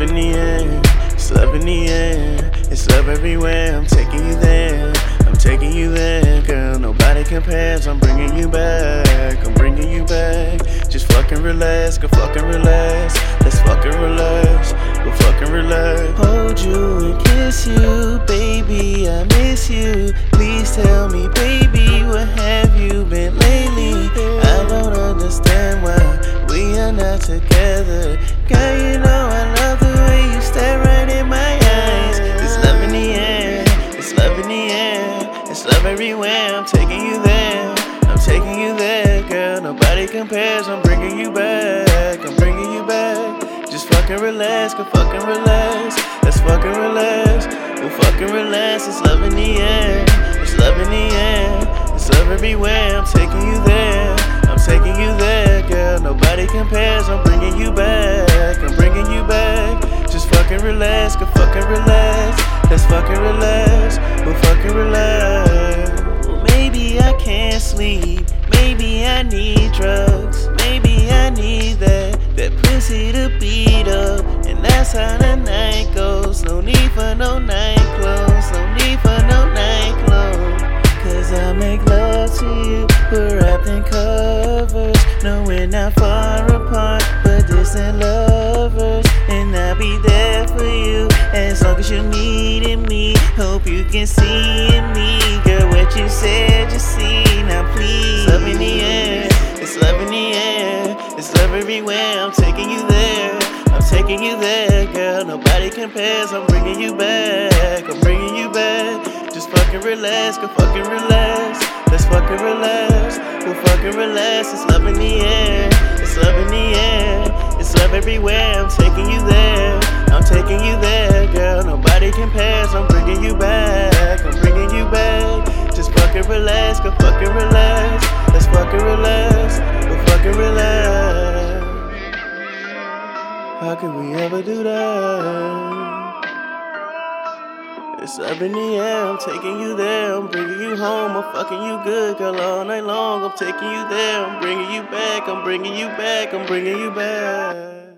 love in the air. It's love in the air. It's love everywhere. I'm taking you there. I'm taking you there, girl. Nobody compares. I'm bringing you back. I'm bringing you back. Just fucking relax, go fucking relax. Let's fucking relax. Go fucking relax. Hold you and kiss you, baby. I miss you. Please tell me, baby, what have you been lately? I don't understand why we are not together. Girl, you know everywhere. I'm taking you there. I'm taking you there, girl. Nobody compares. I'm bringing you back. I'm bringing you back. Just fucking relax, go fucking relax. Let's fucking relax. We'll fucking relax. It's love in the air. It's love in the air. It's love everywhere. I'm taking you there. I'm taking you there, girl. Nobody compares. I'm bringing you back. I'm bringing you back. Just fucking relax, go fucking relax. Sleep. Maybe I need drugs. Maybe I need that that pussy to beat up. And that's how the night goes. No need for no nightclothes. No need for no nightclothes. Cause I make love to you. We're wrapped in covers. No, we're not far apart, but distant lovers. And I'll be there for you as long as you're needing me. Hope you can see in me, what you said you see. Now please, love in the air. It's love in the air. It's love everywhere. I'm taking you there. I'm taking you there, girl. Nobody compares. I'm bringing you back. I'm bringing you back. Just fucking relax, go fucking relax. Let's fucking relax. We'll fucking relax. It's love in the air. It's love in the air. It's love everywhere. I'm taking you there. How could we ever do that? It's up in the air, I'm taking you there, I'm bringing you home, I'm fucking you good, girl, all night long. I'm taking you there, I'm bringing you back, I'm bringing you back, I'm bringing you back.